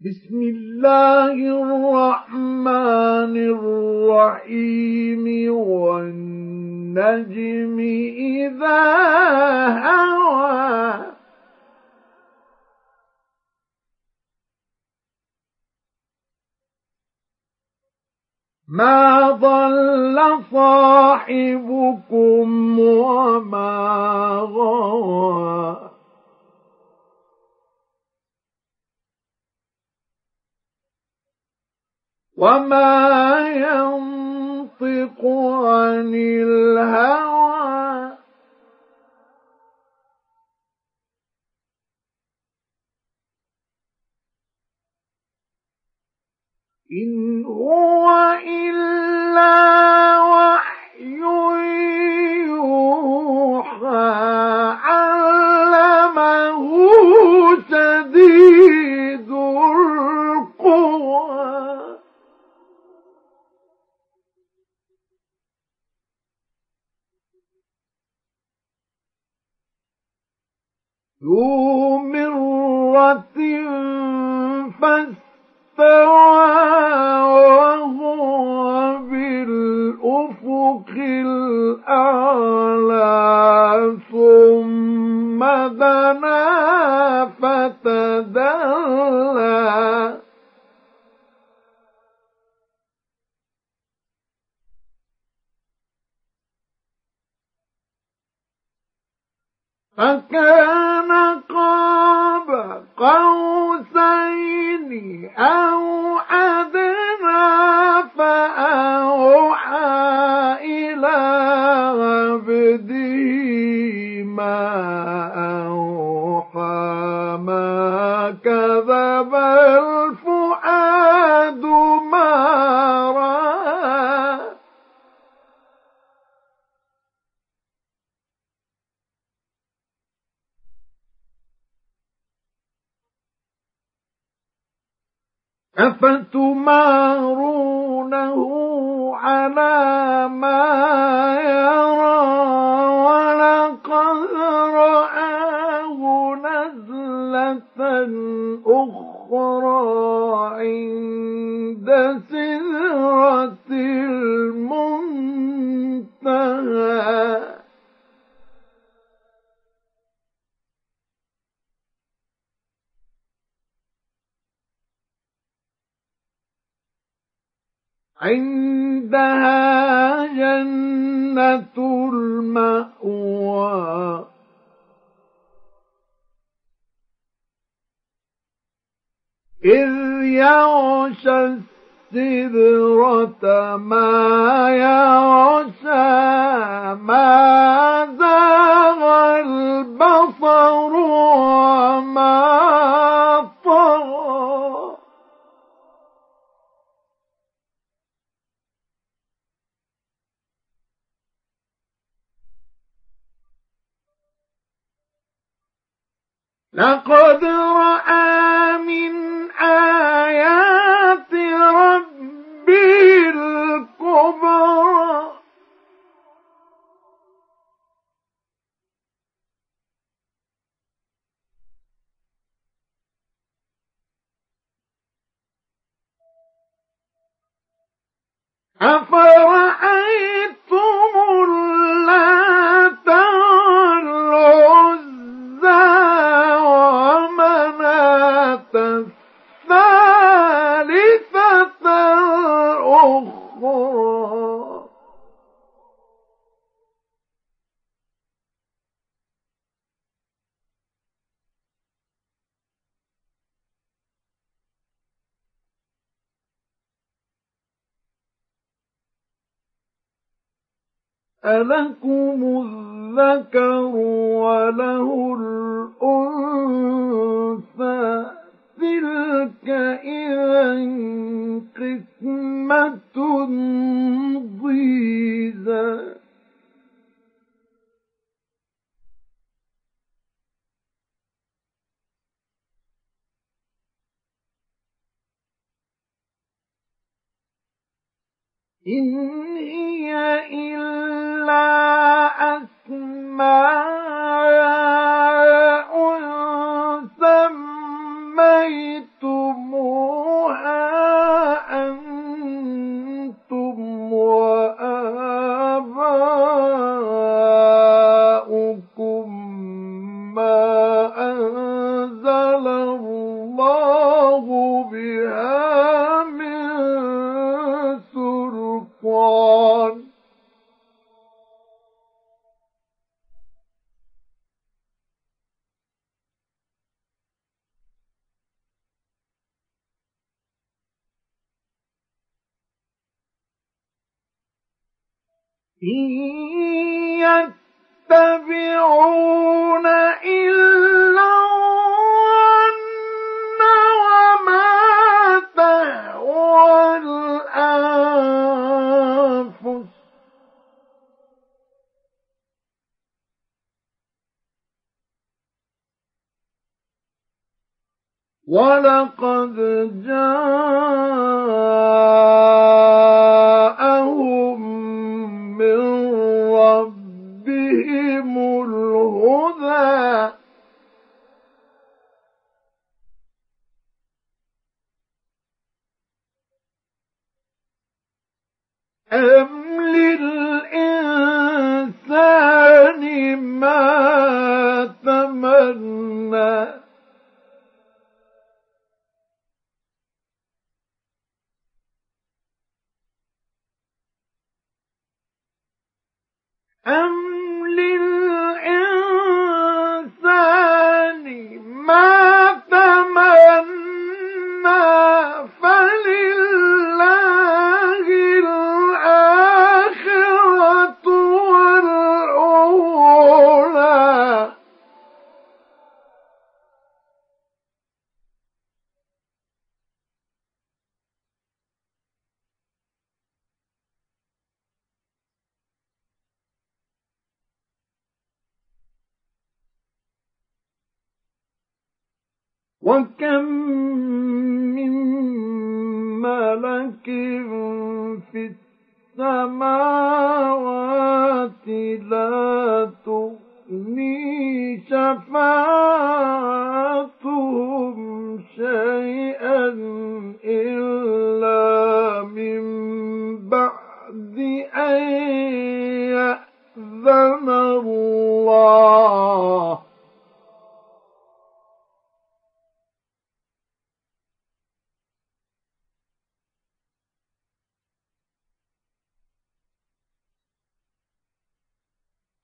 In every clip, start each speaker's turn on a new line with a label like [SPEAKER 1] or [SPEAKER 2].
[SPEAKER 1] بسم الله الرحمن الرحيم والنجم إذا هوى. ما ضل صاحبكم وما غوى. وما ينطق عن الهوى إن هو ذو مرة فاستوى وهو بالأفق الأعلى ثم دنا فتدلى. فكان قاب قوسين أو أدنى فأوحى إلى عبده ما أوحى ما كذب الفؤاد أفتمارونه على ما يرى ولقد رآه نزلة أخرى عند سدرة المنتهى عندها جنة المأوى. إذ يغشى السدرة ما يغشى ما زاغ البصر وما لقد رأى ألكم الذكر وله الأنثى تلك إذا قسمة ضيزى إن هي إلا أسماء يتبعون إلا وما تهوى الأنفس. ولقد جاءهم أم وكم من ملك في السماوات لا تغني شفاعتهم شيئا إلا من بعد أن يأذن الله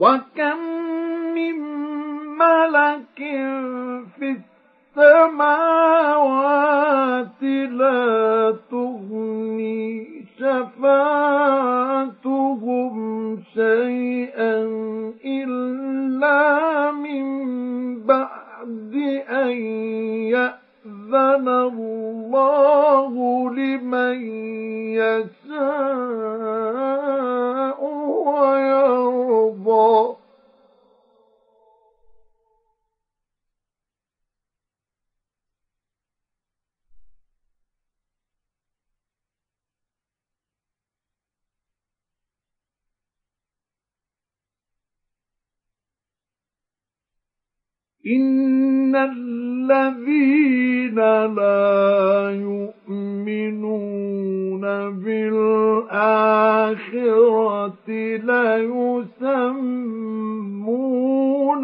[SPEAKER 1] وكم من ملك في السماوات لا تغني شفاعتهم شيئا إلا من بعد أن يأذن الله لمن يشاء ويرضى. إن الذين لا يؤمنون بالآخرة ليسمون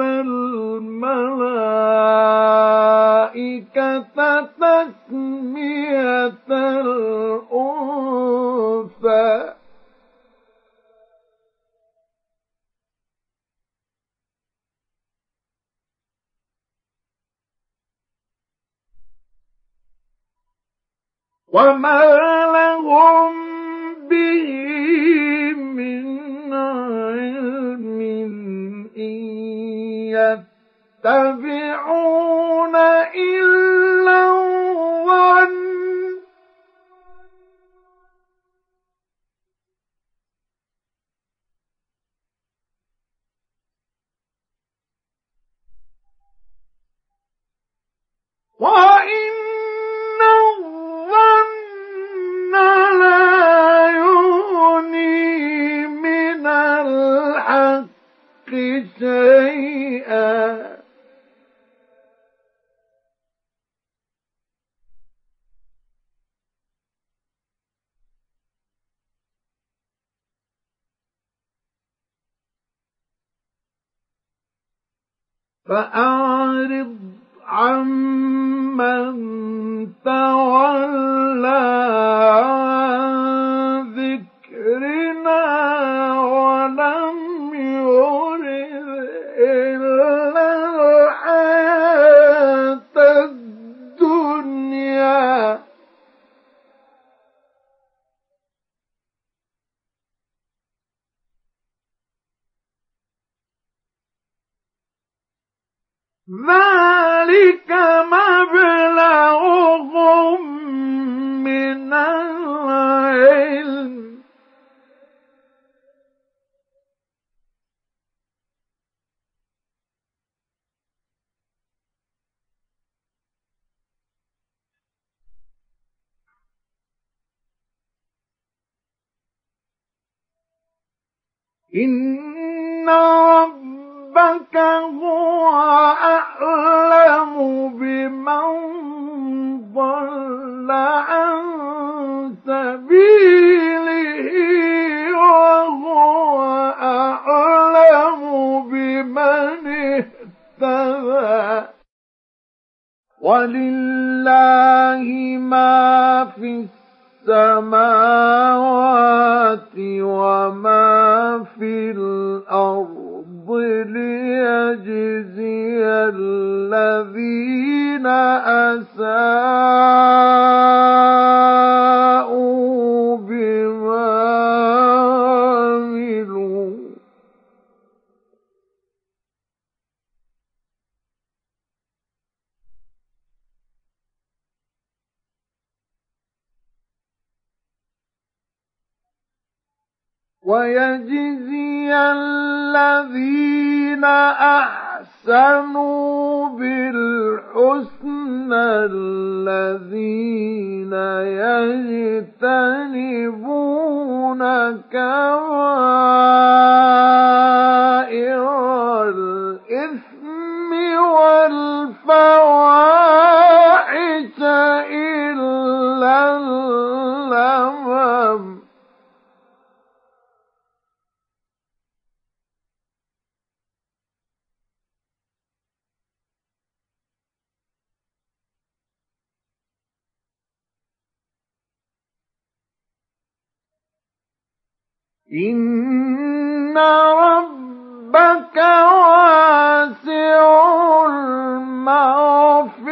[SPEAKER 1] الملائكة تسمية الأنثى. وما يتبعون إلا الظن. وإن فأعرض عمن تولى عن ذلك مبلغهم من العلم. إن رب ربك هو أعلم بمن ضل عن سبيله وهو أعلم بمن اهتدى ولله ويجزي الذين أحسنوا بالحسنى الذين يجتنبون كبائر الإثم والفواحش إلا اللمم. إن ربك واسع المغفرة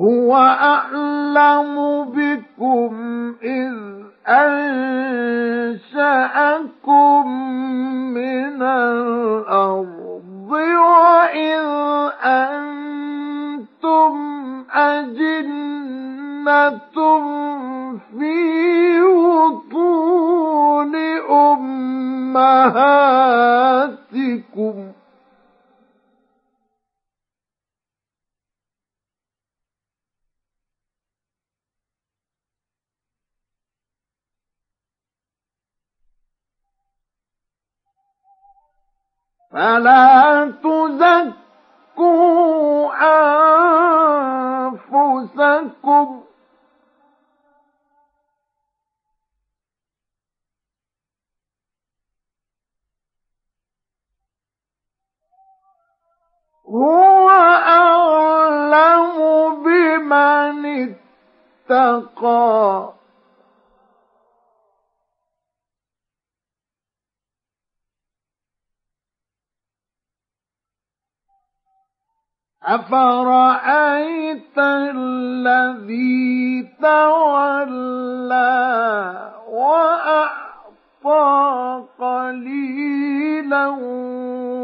[SPEAKER 1] هو أعلم بكم إذ أنشأكم من الأرض وإذ أنتم أجنة في فلا تزكوا أنفسكم؟ هو أعلم بمن اتقى. أفرأيت الذي تولى وأعطى قليلا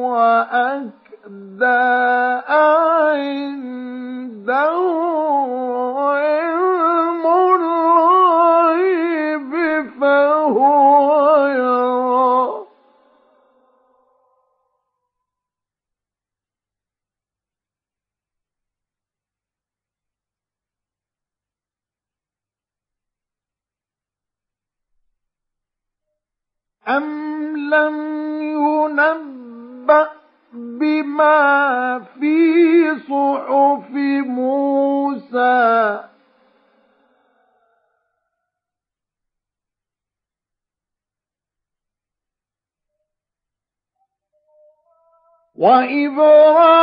[SPEAKER 1] وأكدى عنده علم الغيب فهو يرى أم لم ينبأ بما في صحف موسى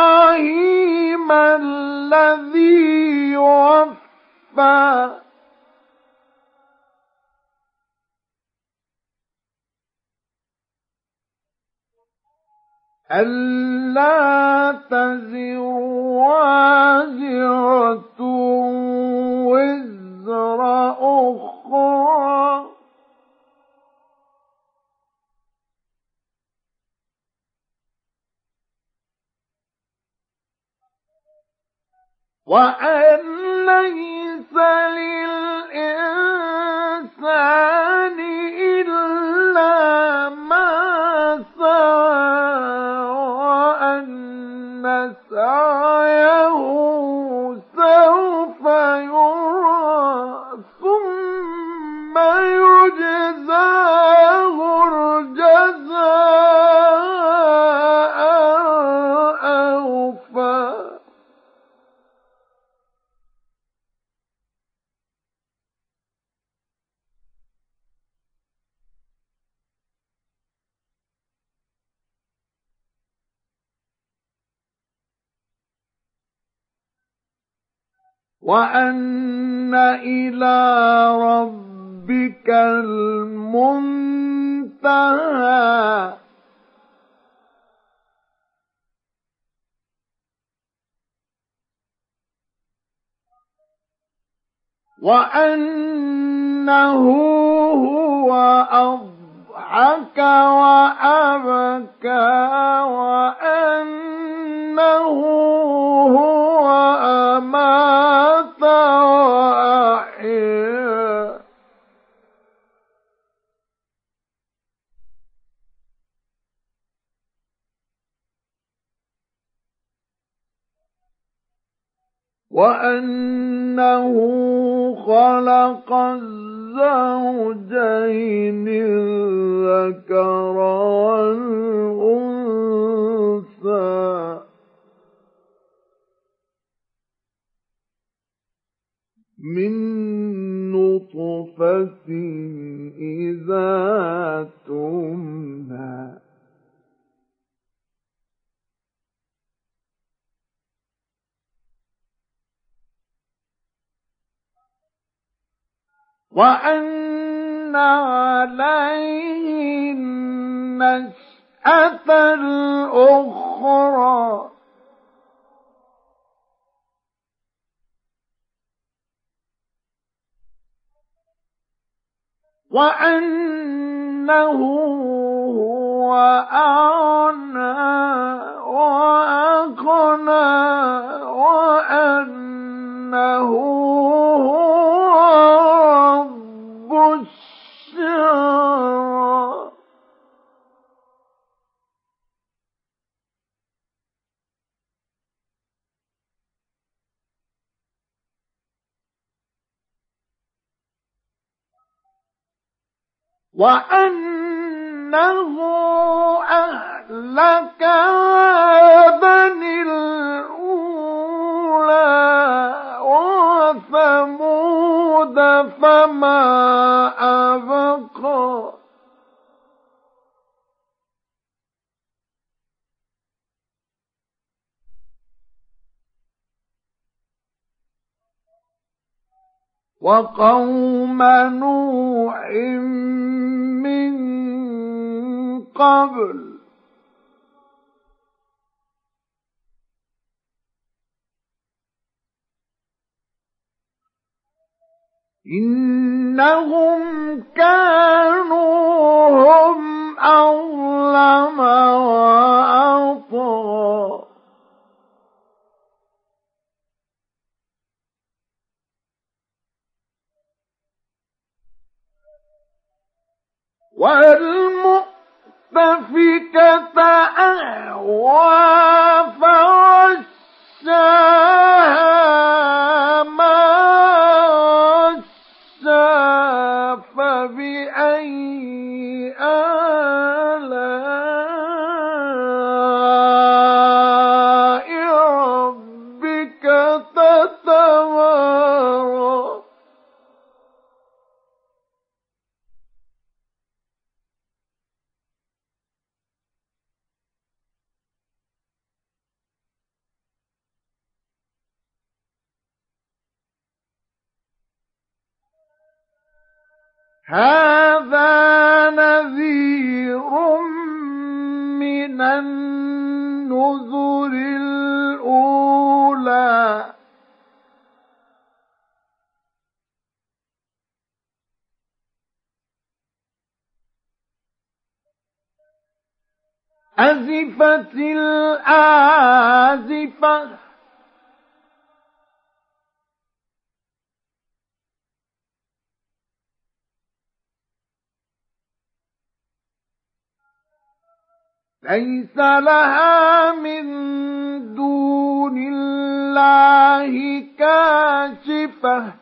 [SPEAKER 1] وإبراهيم الذي وفى ألا تزر وازرة وزر أخرى. وأن ليس للإنسان إلا ما وأن إلى ربك المنتهى وأنه هو أضحك وأبكى وأنه هو أمات وأنه خلق الزوجين الذكر والأنثى من نطفة إذا تمنى وأن عليه النشأة الأخرى وأنه هو أعنى وأنه أهلك عادا الأولى وثمود فما أبقى وقوم نوح من قبل. إنهم كانوا هم أظلم وأطغى. والمؤتفكة أهوى فغشاها. هذا نذير من النذر الأولى. أزفت الآزفة ليس لها من دون الله كاشفة.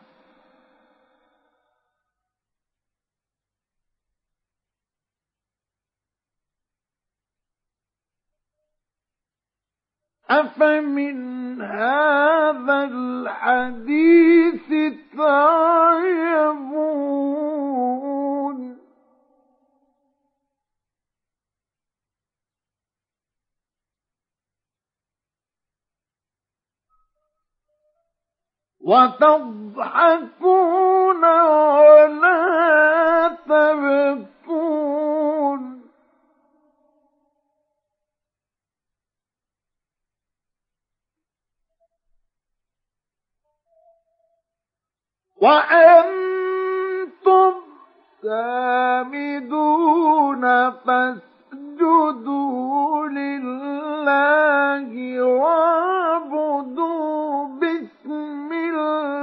[SPEAKER 1] أفمن هذا الحديث تعجبون وتضحكون ولا تبكون. وأنتم سامدون فاسجدوا لله واعبدوا